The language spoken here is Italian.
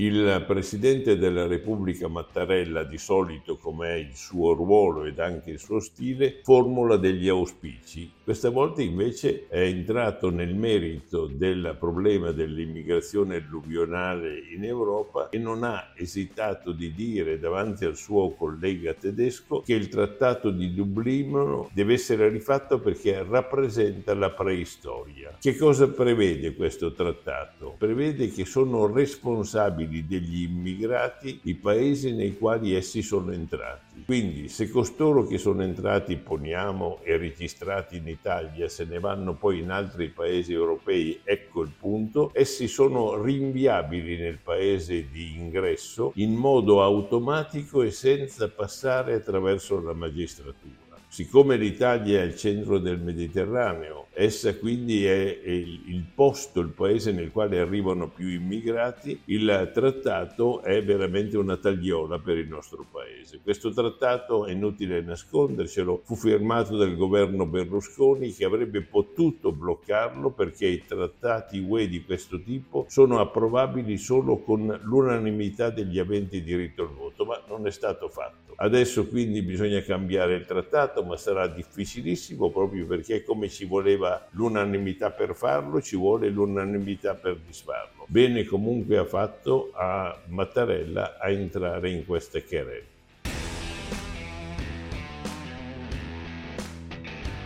Il Presidente della Repubblica Mattarella, di solito come è il suo ruolo ed anche il suo stile, formula degli auspici. Questa volta invece è entrato nel merito del problema dell'immigrazione alluvionale in Europa e non ha esitato di dire davanti al suo collega tedesco che il Trattato di Dublino deve essere rifatto perché rappresenta la preistoria. Che cosa prevede questo trattato? Prevede che sono responsabili responsabili degli immigrati i paesi nei quali essi sono entrati. Quindi se costoro che sono entrati, poniamo, e registrati in Italia, se ne vanno poi in altri paesi europei, ecco il punto, essi sono rinviabili nel paese di ingresso in modo automatico e senza passare attraverso la magistratura. Siccome l'Italia è il centro del Mediterraneo, essa quindi è il, posto, il paese nel quale arrivano più immigrati, il trattato è veramente una tagliola per il nostro paese. Questo trattato, è inutile nascondercelo, fu firmato dal governo Berlusconi che avrebbe potuto bloccarlo perché i trattati UE di questo tipo sono approvabili solo con l'unanimità degli aventi diritto al voto, ma non è stato fatto. Adesso quindi bisogna cambiare il trattato, ma sarà difficilissimo proprio perché come ci voleva l'unanimità per farlo, ci vuole l'unanimità per disfarlo. Bene comunque ha fatto a Mattarella a entrare in queste querelle.